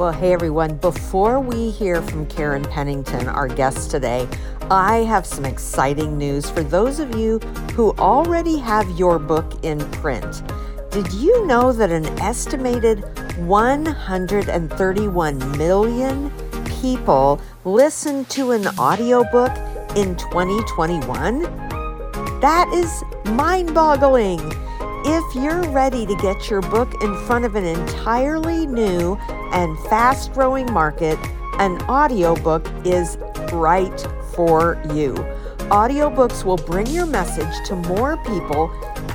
Well, hey everyone, before we hear from Karen Pennington, our guest today, I have some exciting news for those of you who already have your book in print. Did you know that an estimated 131 million people listened to an audiobook in 2021? That is mind boggling. If you're ready to get your book in front of an entirely new and fast growing market, an audiobook is right for you. Audiobooks will bring your message to more people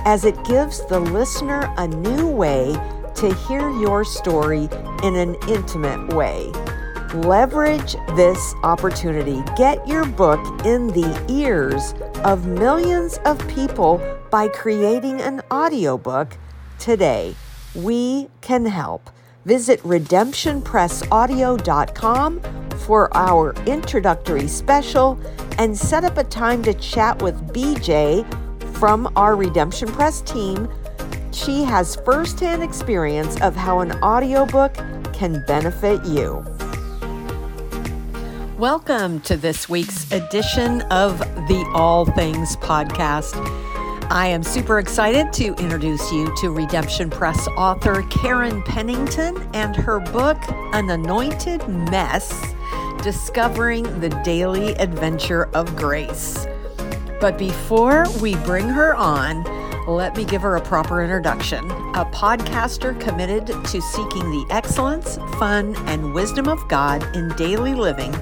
as it gives the listener a new way to hear your story in an intimate way. Leverage this opportunity. Get your book in the ears of millions of people by creating an audiobook today. We can help. Visit redemptionpressaudio.com for our introductory special and set up a time to chat with BJ from our Redemption Press team. She has firsthand experience of how an audiobook can benefit you. Welcome to this week's edition of the All Things Podcast. I am super excited to introduce you to Redemption Press author Karen Pennington and her book, An Anointed Mess Discovering the Daily Adventure of Grace. But before we bring her on, let me give her a proper introduction. A podcaster committed to seeking the excellence, fun, and wisdom of God in daily living,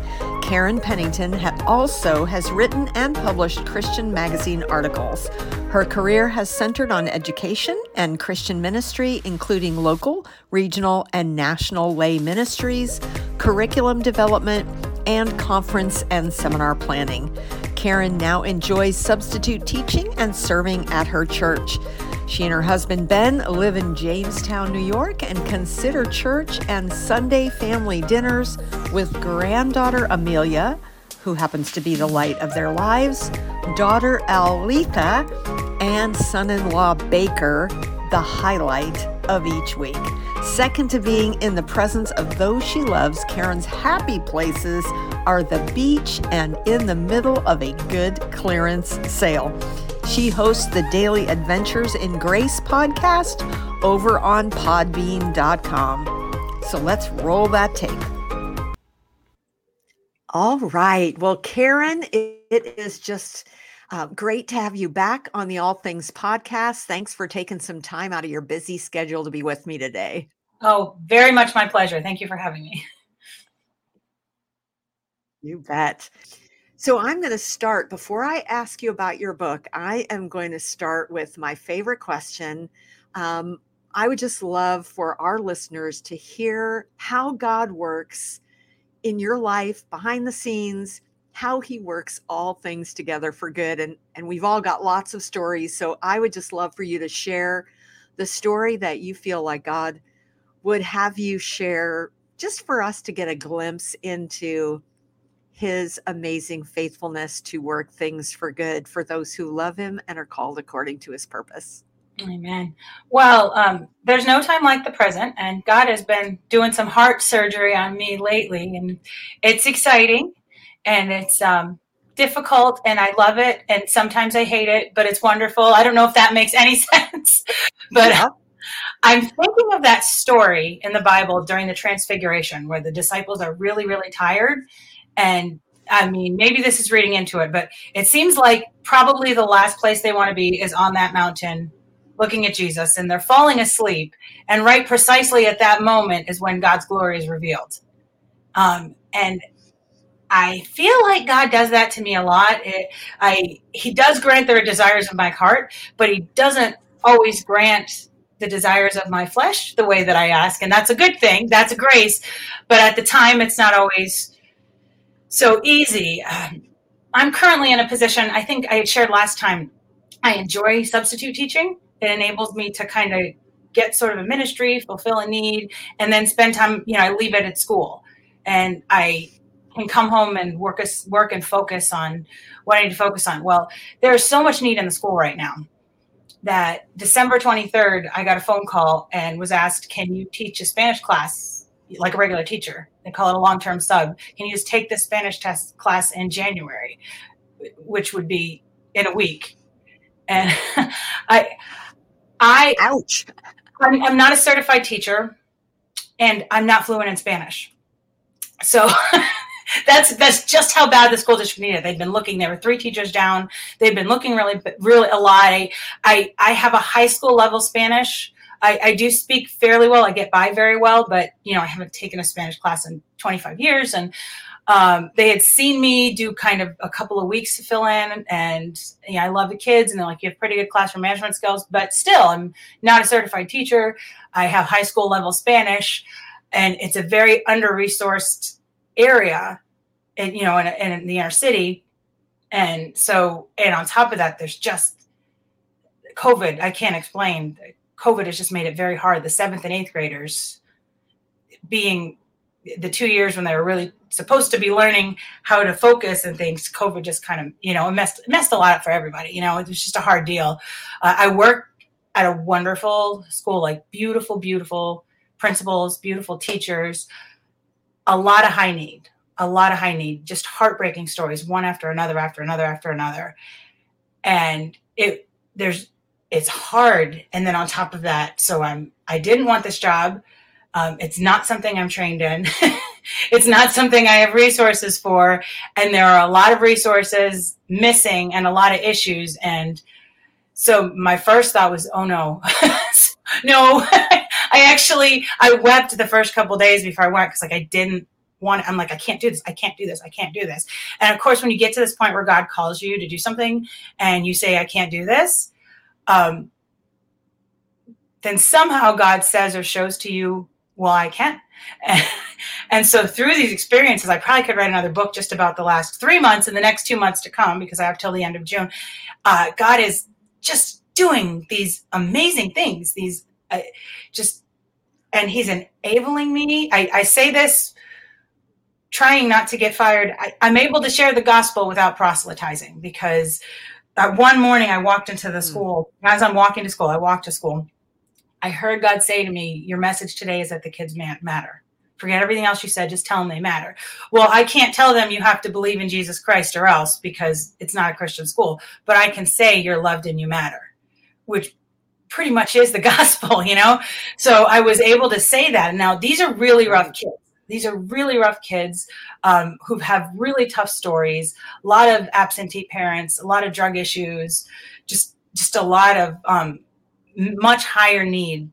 Karen Pennington also has written and published Christian magazine articles. Her career has centered on education and Christian ministry, including local, regional, and national lay ministries, curriculum development, and conference and seminar planning. Karen now enjoys substitute teaching and serving at her church. She and her husband Ben live in Jamestown, New York, and consider church and Sunday family dinners with granddaughter Amelia, who happens to be the light of their lives, daughter Alitha, and son in law Baker, the highlight of each week. Second to being in the presence of those she loves, Karen's happy places are the beach and in the middle of a good clearance sale. She hosts the Daily Adventures in Grace podcast over on podbean.com. So let's roll that tape. All right. Well, Karen, it is just uh, great to have you back on the All Things podcast. Thanks for taking some time out of your busy schedule to be with me today. Oh, very much my pleasure. Thank you for having me. You bet. So I'm going to start before I ask you about your book. I am going to start with my favorite question. Um, I would just love for our listeners to hear how God works in your life behind the scenes how he works all things together for good and and we've all got lots of stories so i would just love for you to share the story that you feel like god would have you share just for us to get a glimpse into his amazing faithfulness to work things for good for those who love him and are called according to his purpose Amen. Well, um, there's no time like the present, and God has been doing some heart surgery on me lately, and it's exciting and it's um, difficult and I love it. And sometimes I hate it, but it's wonderful. I don't know if that makes any sense, but yeah. I'm thinking of that story in the Bible during the Transfiguration where the disciples are really, really tired. And I mean, maybe this is reading into it, but it seems like probably the last place they want to be is on that mountain looking at Jesus and they're falling asleep. And right precisely at that moment is when God's glory is revealed. Um, and I feel like God does that to me a lot. It, I He does grant their desires of my heart, but He doesn't always grant the desires of my flesh the way that I ask, and that's a good thing. That's a grace, but at the time, it's not always so easy. Um, I'm currently in a position. I think I had shared last time. I enjoy substitute teaching. It enables me to kind of get sort of a ministry, fulfill a need, and then spend time. You know, I leave it at school, and I can come home and work work and focus on what I need to focus on. Well, there's so much need in the school right now that December 23rd, I got a phone call and was asked, "Can you teach a Spanish class like a regular teacher. They call it a long term sub. Can you just take the Spanish test class in January, which would be in a week? And I, I, ouch. I'm, I'm not a certified teacher, and I'm not fluent in Spanish. So that's that's just how bad the school district needed. They've been looking. There were three teachers down. They've been looking really, really a lot. I I, I have a high school level Spanish. I, I, do speak fairly well. I get by very well, but you know, I haven't taken a Spanish class in 25 years, and um, they had seen me do kind of a couple of weeks to fill in, and you know, I love the kids, and they're like, "You have pretty good classroom management skills," but still, I'm not a certified teacher. I have high school level Spanish, and it's a very under resourced area, and you know, in, in the inner city, and so, and on top of that, there's just COVID. I can't explain COVID has just made it very hard. The seventh and eighth graders being the two years when they were really supposed to be learning how to focus and things, COVID just kind of, you know, messed messed a lot up for everybody. You know, it was just a hard deal. Uh, I work at a wonderful school, like beautiful, beautiful principals, beautiful teachers, a lot of high need, a lot of high need, just heartbreaking stories, one after another, after another, after another. And it there's it's hard. And then on top of that so i'm i didn't want this job. Um, it's not something i'm trained in. It's not something i have resources for. And there are a lot of resources missing and a lot of issues. And so my first thought was oh no. No i actually i wept the first couple days before i went because like i didn't want i'm like i can't do this. I can't do this. I can't do this. And of course when you get to this point where god calls you to do something and you say i can't do this um, then somehow God says or shows to you, well, I can. And, and so through these experiences, I probably could write another book just about the last three months and the next two months to come because I have till the end of June. Uh, God is just doing these amazing things, these uh, just, and He's enabling me. I, I say this trying not to get fired. I, I'm able to share the gospel without proselytizing because that one morning I walked into the hmm. school. As I'm walking to school, I walked to school. I heard God say to me, Your message today is that the kids matter. Forget everything else you said, just tell them they matter. Well, I can't tell them you have to believe in Jesus Christ or else because it's not a Christian school, but I can say you're loved and you matter, which pretty much is the gospel, you know? So I was able to say that. Now, these are really rough kids. These are really rough kids um, who have really tough stories. A lot of absentee parents, a lot of drug issues, just just a lot of um, much higher need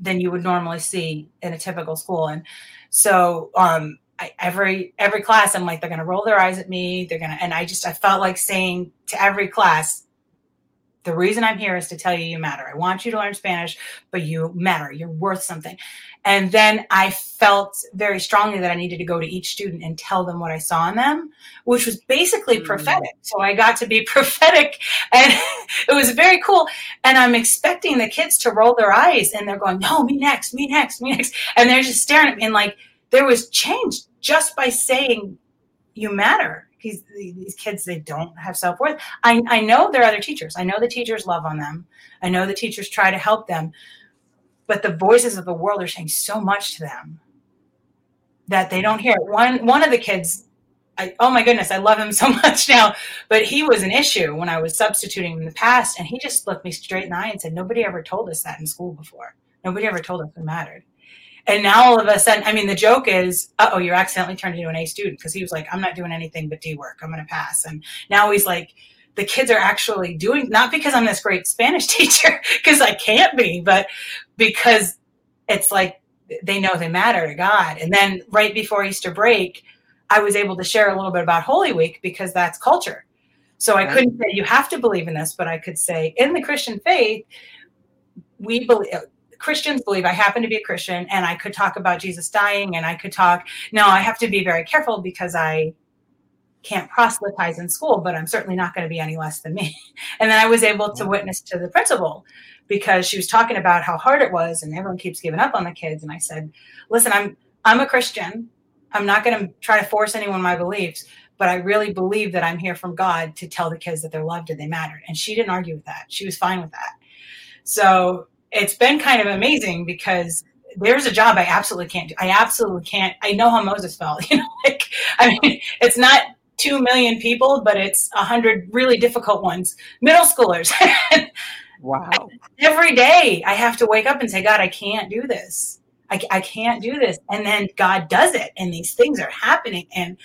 than you would normally see in a typical school. And so um, I, every every class, I'm like, they're gonna roll their eyes at me. They're gonna, and I just I felt like saying to every class, the reason I'm here is to tell you you matter. I want you to learn Spanish, but you matter. You're worth something. And then I felt very strongly that I needed to go to each student and tell them what I saw in them, which was basically mm. prophetic. So I got to be prophetic and it was very cool. And I'm expecting the kids to roll their eyes and they're going, no, me next, me next, me next. And they're just staring at me and like there was change just by saying you matter these, these kids they don't have self-worth I, I know there are other teachers i know the teachers love on them i know the teachers try to help them but the voices of the world are saying so much to them that they don't hear one one of the kids I, oh my goodness, I love him so much now. But he was an issue when I was substituting in the past, and he just looked me straight in the eye and said, "Nobody ever told us that in school before. Nobody ever told us it mattered." And now all of a sudden, I mean, the joke is, oh, you're accidentally turned into an A student because he was like, I'm not doing anything but D work. I'm going to pass. And now he's like, the kids are actually doing, not because I'm this great Spanish teacher, because I can't be, but because it's like they know they matter to God. And then right before Easter break, I was able to share a little bit about Holy Week because that's culture. So I couldn't say you have to believe in this, but I could say in the Christian faith, we believe Christians believe. I happen to be a Christian and I could talk about Jesus dying and I could talk. No, I have to be very careful because I can't proselytize in school, but I'm certainly not going to be any less than me. And then I was able to witness to the principal because she was talking about how hard it was and everyone keeps giving up on the kids. And I said, listen, I'm I'm a Christian. I'm not going to try to force anyone my beliefs, but I really believe that I'm here from God to tell the kids that they're loved and they matter. And she didn't argue with that. She was fine with that. So it's been kind of amazing because there's a job I absolutely can't do. I absolutely can't. I know how Moses felt. You know, like I mean, it's not two million people, but it's a hundred really difficult ones, middle schoolers. wow. Every day I have to wake up and say, God, I can't do this. I, I can't do this. And then God does it, and these things are happening. And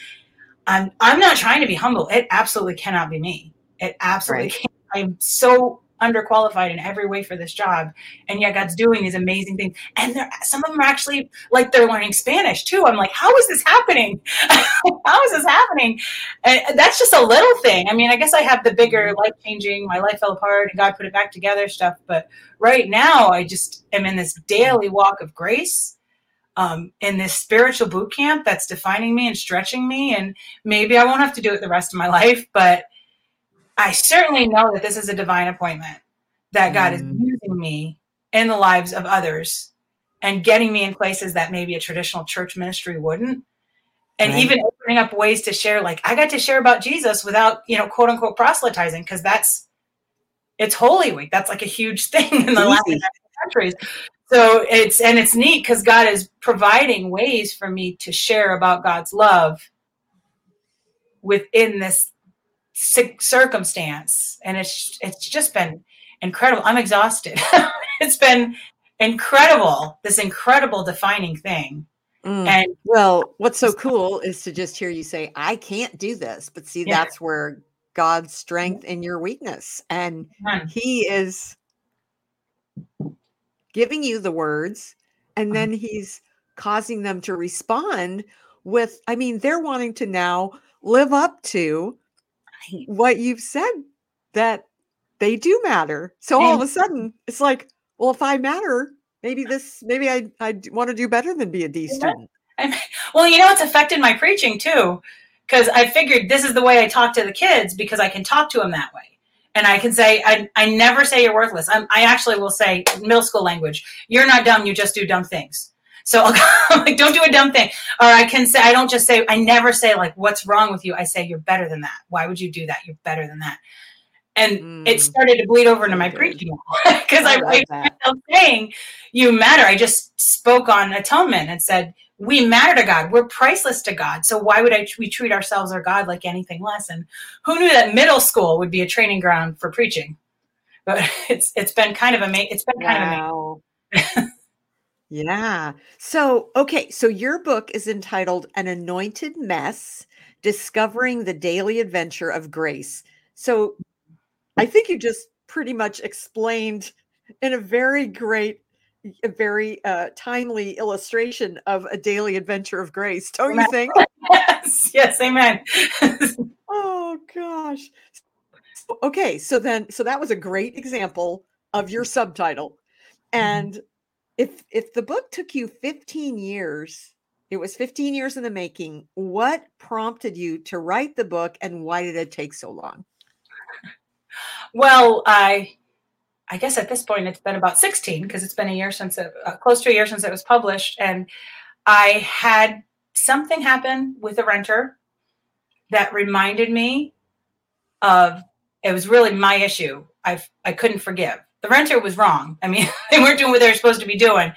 I'm I'm not trying to be humble. It absolutely cannot be me. It absolutely right. can't. I'm so underqualified in every way for this job. And yet god's doing these amazing things. And there some of them are actually like they're learning spanish too. I'm like how is this happening? How is this happening? And that's just a little thing. I mean i guess i have the bigger mm-hmm. life changing my life fell apart and god put it back together stuff. But right now i just am in this daily walk of grace um, in this spiritual boot camp that's defining me and stretching me. And maybe i won't have to do it the rest of my life but I certainly know that this is a divine appointment, that God mm. is using me in the lives of others and getting me in places that maybe a traditional church ministry wouldn't. And right. even opening up ways to share, like I got to share about Jesus without, you know, quote unquote proselytizing, because that's it's Holy Week. That's like a huge thing in the last countries. So it's and it's neat because God is providing ways for me to share about God's love within this circumstance and it's it's just been incredible i'm exhausted it's been incredible this incredible defining thing mm. and well what's so cool is to just hear you say i can't do this but see yeah. that's where god's strength in your weakness and mm. he is giving you the words and then mm. he's causing them to respond with i mean they're wanting to now live up to what you've said that they do matter. So all of a sudden, it's like, well, if I matter, maybe uh-huh. this, maybe I I want to do better than be a D student. well, you know, it's affected my preaching too, because I figured this is the way I talk to the kids because I can talk to them that way. And I can say, I, I never say you're worthless. I'm, I actually will say middle school language. You're not dumb. You just do dumb things. So I'll like, don't do a dumb thing. Or I can say, I don't just say, I never say like, what's wrong with you? I say, you're better than that. Why would you do that? You're better than that. And mm. it started to bleed over into my preaching because I, I myself saying, you matter. I just spoke on atonement and said, we matter to God. We're priceless to God. So why would I, we treat ourselves or God like anything less? And who knew that middle school would be a training ground for preaching? But it's it's been kind of amazing. It's been kind wow. of amazing. Yeah. So, okay. So your book is entitled An Anointed Mess Discovering the Daily Adventure of Grace. So I think you just pretty much explained in a very great, a very uh, timely illustration of a daily adventure of grace, don't you think? yes. Yes. Amen. oh, gosh. Okay. So then, so that was a great example of your subtitle. Mm-hmm. If if the book took you 15 years it was 15 years in the making what prompted you to write the book and why did it take so long? Well i i guess at this point it's been about 16 because it's been a year since it uh, close to a year since it was published and i had something happen with a renter that reminded me of it was really my issue. I i couldn't forgive the renter was wrong. I mean, they weren't doing what they were supposed to be doing,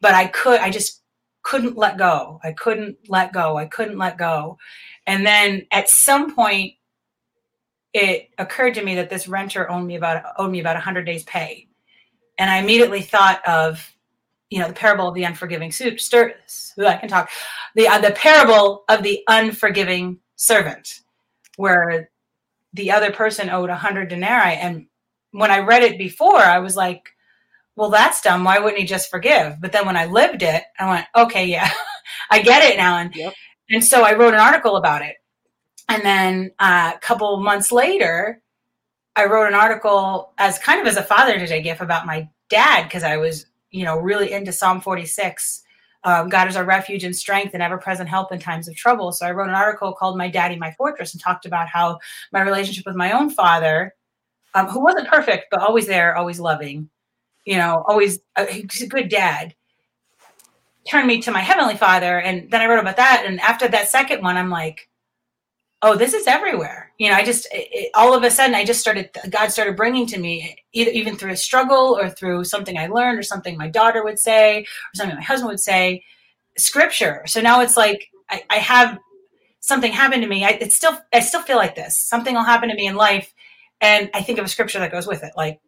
but I could, I just couldn't let go. I couldn't let go. I couldn't let go. And then at some point, it occurred to me that this renter owed me about owed me about 100 days pay and i immediately thought of you know the parable of the unforgiving stir i can talk the uh, the parable of the unforgiving servant where the other person owed 100 denarii and when I read it before, I was like, well, that's dumb. Why wouldn't he just forgive? But then when I lived it, I went, okay, yeah, I get it now. And, yep. and so I wrote an article about it. And then uh, a couple months later, I wrote an article as kind of as a Father's Day gift about my dad because I was, you know, really into Psalm 46. Um, God is our refuge and strength and ever present help in times of trouble. So I wrote an article called My Daddy, My Fortress and talked about how my relationship with my own father um, who wasn't perfect, but always there, always loving, you know, always uh, he's a good dad, turned me to my heavenly father. And then I wrote about that. And after that second one, I'm like, oh, this is everywhere. You know, I just, it, all of a sudden, I just started, God started bringing to me, either even through a struggle or through something I learned or something my daughter would say or something my husband would say, scripture. So now it's like, I, I have something happen to me. I, it's still, I still feel like this. Something will happen to me in life. And I think of a scripture that goes with it. Like,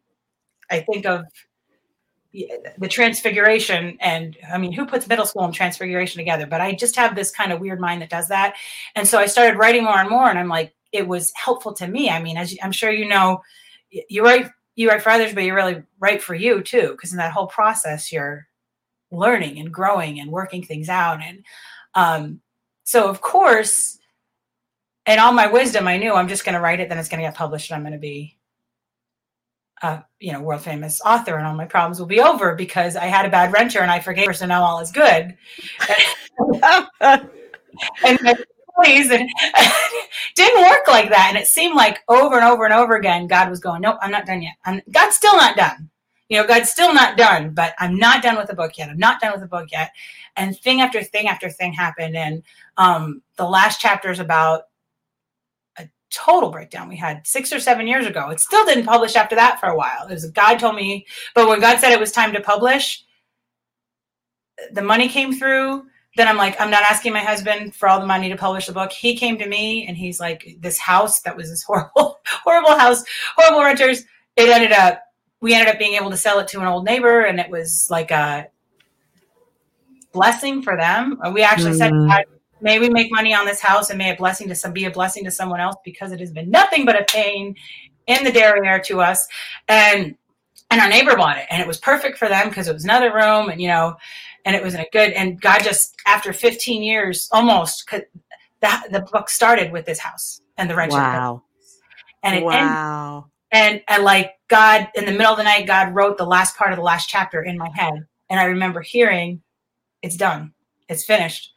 I think of the transfiguration and i mean who puts middle school and transfiguration together? But i just have this kind of weird mind that does that. And so i started writing more and more and i'm like it was helpful to me. I mean as i'm sure you know you write you write for others but you really write for you too because in that whole process you're learning and growing and working things out. And um, so of course and all my wisdom i knew i'm just going to write it then it's going to get published and i'm going to be a you know world famous author and all my problems will be over because I had a bad renter and I forgave her, so now all is good. and please, and didn't work like that, and it seemed like over and over and over again, God was going, "Nope, I'm not done yet. I'm, God's still not done." You know, God's still not done, but I'm not done with the book yet. I'm not done with the book yet. And thing after thing after thing happened. And um, the last chapter is about total breakdown we had six or seven years ago. It still didn't publish after that for a while. It was God told me, but when God said it was time to publish, the money came through. Then I'm like, I'm not asking my husband for all the money to publish the book. He came to me and he's like, this house that was this horrible, horrible house, horrible renters. It ended up, we ended up being able to sell it to an old neighbor, and it was like a blessing for them. We actually mm-hmm. said, May we make money on this house and may a blessing to some be a blessing to someone else because it has been nothing but a pain in the derriere to us. And and our neighbor bought it and it was perfect for them because it was another room and you know and it was in a good and God just after 15 years almost the, the book started with this house and the rent. Wow. And it wow. and and like God in the middle of the night God wrote the last part of the last chapter in my head and I remember hearing it's done. It's finished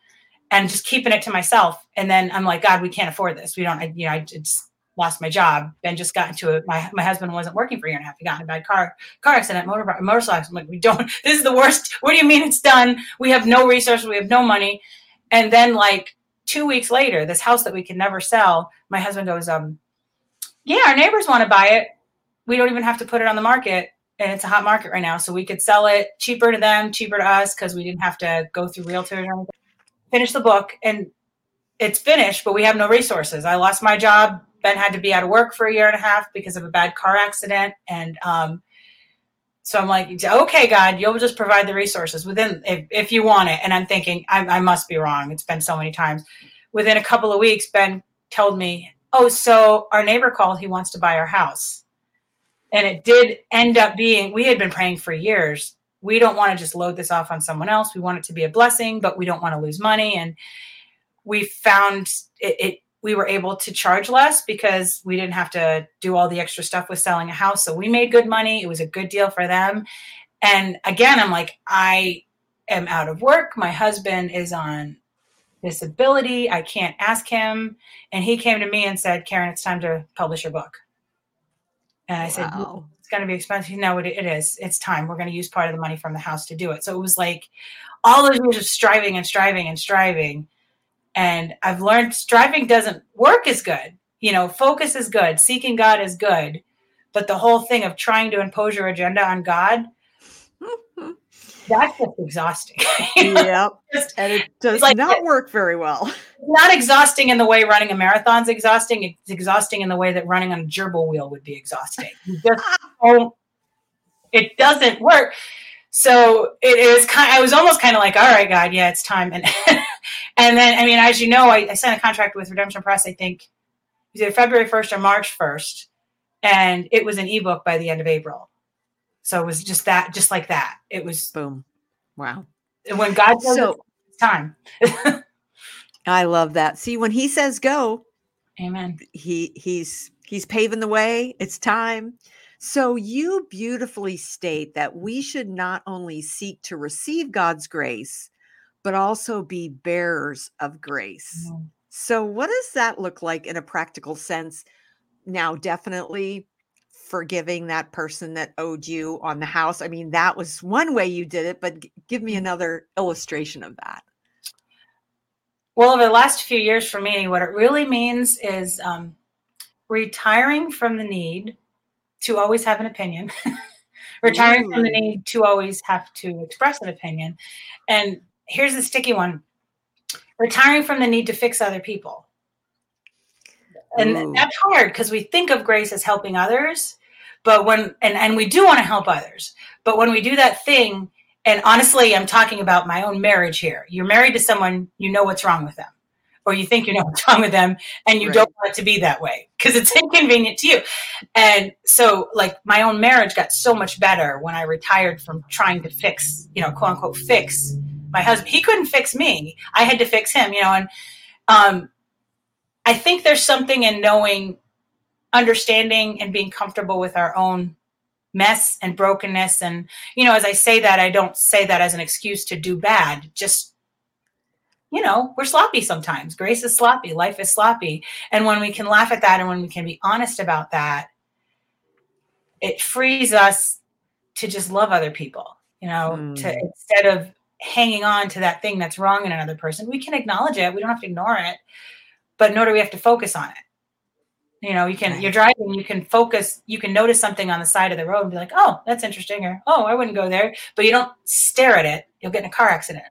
and just keeping it to myself. And then I'm like, God, we can't afford this. We don't, I, you know, I just lost my job and just got into it. My, my husband wasn't working for a year and a half. He got in a bad car, car accident, motor, motorcycle. I'm like, we don't, this is the worst. What do you mean it's done? We have no resources. We have no money. And then like two weeks later, this house that we can never sell, my husband goes, um, yeah, our neighbors want to buy it. We don't even have to put it on the market and it's a hot market right now. So we could sell it cheaper to them, cheaper to us because we didn't have to go through realtors or anything finish the book and it's finished, but we have no resources. I lost my job. Ben had to be out of work for a year and a half because of a bad car accident. And um, so I'm like, okay, God, you'll just provide the resources within if, if you want it. And I'm thinking, I, I must be wrong. It's been so many times. Within a couple of weeks, Ben told me, oh, so our neighbor called. He wants to buy our house. And it did end up being, we had been praying for years we don't want to just load this off on someone else. We want it to be a blessing, but we don't want to lose money. And we found it, it, we were able to charge less because we didn't have to do all the extra stuff with selling a house. So we made good money. It was a good deal for them. And again, I'm like, I am out of work. My husband is on disability. I can't ask him. And he came to me and said, Karen, it's time to publish your book. And I wow. said, going to be expensive. No, it, it is. It's time. We're going to use part of the money from the house to do it. So it was like all those years of striving and striving and striving. And I've learned striving doesn't work as good. You know, focus is good, seeking God is good. But the whole thing of trying to impose your agenda on God, that's just exhausting. yep. and it does like, not work very well. Not exhausting in the way running a marathon's exhausting. It's exhausting in the way that running on a gerbil wheel would be exhausting. just it doesn't work. So it is kind. I was almost kind of like, all right, God, yeah, it's time. And and then, I mean, as you know, I, I signed a contract with Redemption Press. I think either February first or March first, and it was an ebook by the end of April. So it was just that, just like that. It was boom. Wow. And when God says so, it's time. I love that. See, when he says go, amen. He he's he's paving the way. It's time. So you beautifully state that we should not only seek to receive God's grace, but also be bearers of grace. Mm-hmm. So what does that look like in a practical sense? Now, definitely forgiving that person that owed you on the house. I mean, that was one way you did it, but give me mm. another illustration of that. Well, over the last few years for me, what it really means is um, retiring from the need to always have an opinion, retiring Ooh. from the need to always have to express an opinion. And here's the sticky one retiring from the need to fix other people. And Ooh. that's hard because we think of grace as helping others, but when, and, and we do want to help others, but when we do that thing, and honestly, I'm talking about my own marriage here. You're married to someone, you know what's wrong with them, or you think you know what's wrong with them, and you right. don't want it to be that way because it's inconvenient to you. And so, like, my own marriage got so much better when I retired from trying to fix, you know, quote unquote, fix my husband. He couldn't fix me. I had to fix him, you know, and um, I think there's something in knowing, understanding, and being comfortable with our own mess and brokenness. And, you know, as I say that, I don't say that as an excuse to do bad. Just, you know, we're sloppy sometimes. Grace is sloppy. Life is sloppy. And when we can laugh at that and when we can be honest about that, it frees us to just love other people, you know, mm. to instead of hanging on to that thing that's wrong in another person, we can acknowledge it. We don't have to ignore it, but nor do we have to focus on it. You know, you can you're driving, you can focus, you can notice something on the side of the road and be like, "Oh, that's interesting," or "Oh, I wouldn't go there," but you don't stare at it. You'll get in a car accident.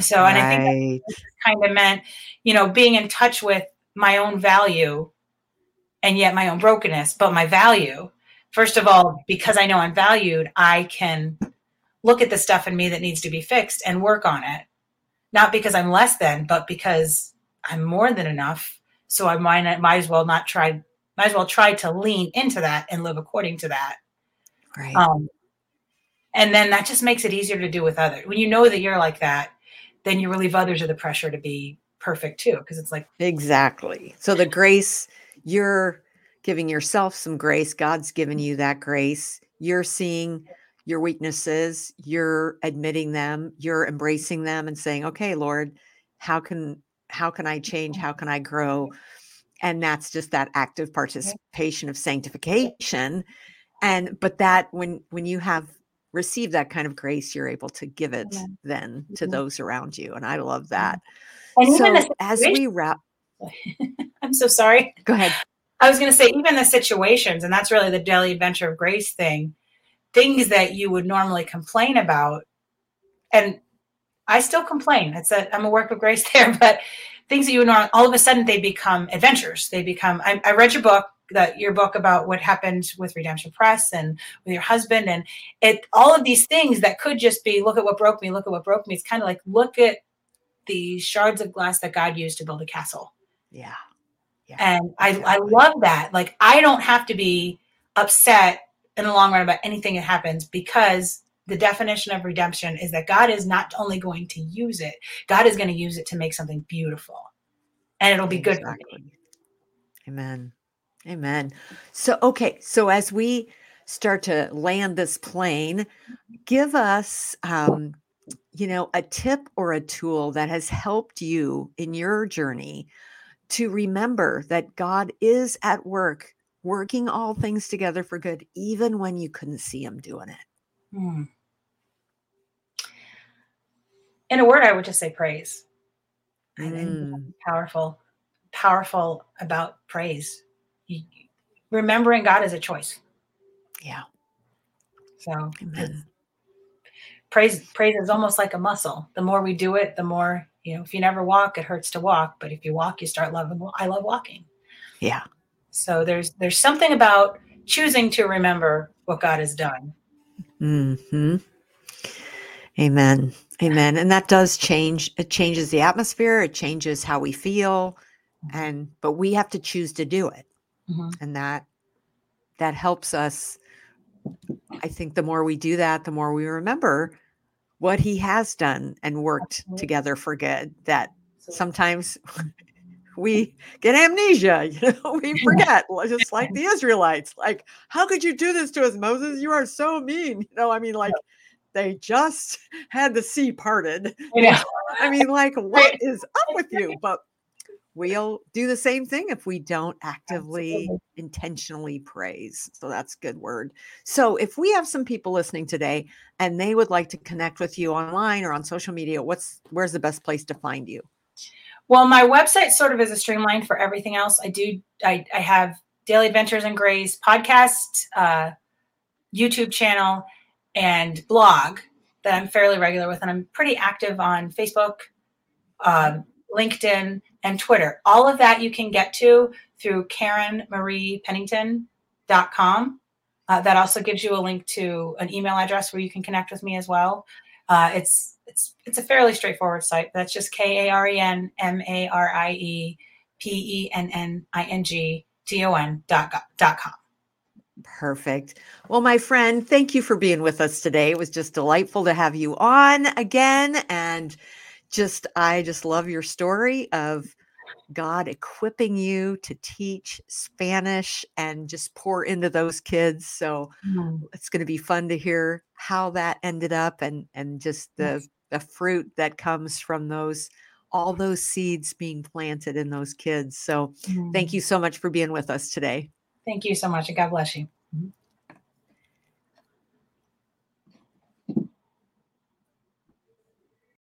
So, right. and I think that kind of meant, you know, being in touch with my own value, and yet my own brokenness, but my value. First of all, because I know I'm valued, I can look at the stuff in me that needs to be fixed and work on it. Not because I'm less than, but because I'm more than enough so I might might as well not try might as well try to lean into that and live according to that. Right. Um, and then that just makes it easier to do with others. When you know that you're like that, then you relieve others of the pressure to be perfect too. Cause it's like Exactly. So the grace, you're giving yourself some grace. God's given you that grace. You're seeing your weaknesses, you're admitting them, you're embracing them and saying, okay, Lord, how can how can I change? How can I grow? And that's just that active participation of sanctification. And but that when when you have received that kind of grace, you're able to give it yeah. then to mm-hmm. those around you. And I love that. And so as we wrap I'm so sorry. Go ahead. I was going to say, even the situations, and that's really the daily adventure of grace thing, things that you would normally complain about. And I still complain. It's a I'm a work of grace there, but things that you know, all of a sudden they become adventures. They become. I, I read your book, that your book about what happened with Redemption Press and with your husband, and it all of these things that could just be look at what broke me, look at what broke me. It's kind of like look at the shards of glass that God used to build a castle. Yeah. yeah and exactly. I I love that. Like I don't have to be upset in the long run about anything that happens because the definition of redemption is that God is not only going to use it, God is going to use it to make something beautiful. And it'll be good exactly. Amen. Amen. So, okay. So, as we start to land this plane, give us, um, you know, a tip or a tool that has helped you in your journey to remember that God is at work, working all things together for good, even when you couldn't see Him doing it. Hmm in a word, I would just say praise. Mm. powerful, powerful about praise. remembering God is a choice. Yeah. So praise praise is almost like a muscle. The more we do it, the more you know. If you never walk, it hurts to walk. But if you walk, you start loving. I love walking. Yeah. So there's there's something about choosing to remember what God has done. Hmm. Amen. Amen. And that does change. It changes the atmosphere. It changes how we feel. And but we have to choose to do it. Mm-hmm. And that that helps us. I think the more we do that, the more we remember what he has done and worked Absolutely. together for good. That sometimes we get amnesia, you know, we forget, just like the Israelites. Like, how could you do this to us, Moses? You are so mean. You know, I mean, like they just had the sea parted. Yeah. I mean, like, what is up with you? But we'll do the same thing if we don't actively, Absolutely. intentionally praise. So that's good word. So if we have some people listening today and they would like to connect with you online or on social media, what's where's the best place to find you? Well, my website sort of is a streamline for everything else. I do. I, I have Daily Adventures in Grace podcast, uh, YouTube channel, and blog that I'm fairly regular with, and I'm pretty active on Facebook, um, LinkedIn, and Twitter. All of that you can get to through KarenMariePennington.com. Uh, that also gives you a link to an email address where you can connect with me as well. Uh, it's it's it's a fairly straightforward site. That's just K A R E N M A R I E P E N N I N G T O N dot com. Perfect. Well, my friend, thank you for being with us today. It was just delightful to have you on again. And just, I just love your story of God equipping you to teach Spanish and just pour into those kids. So mm-hmm. it's going to be fun to hear how that ended up and and just the yes. the fruit that comes from those all those seeds being planted in those kids. So mm-hmm. thank you so much for being with us today. Thank you so much and God bless you.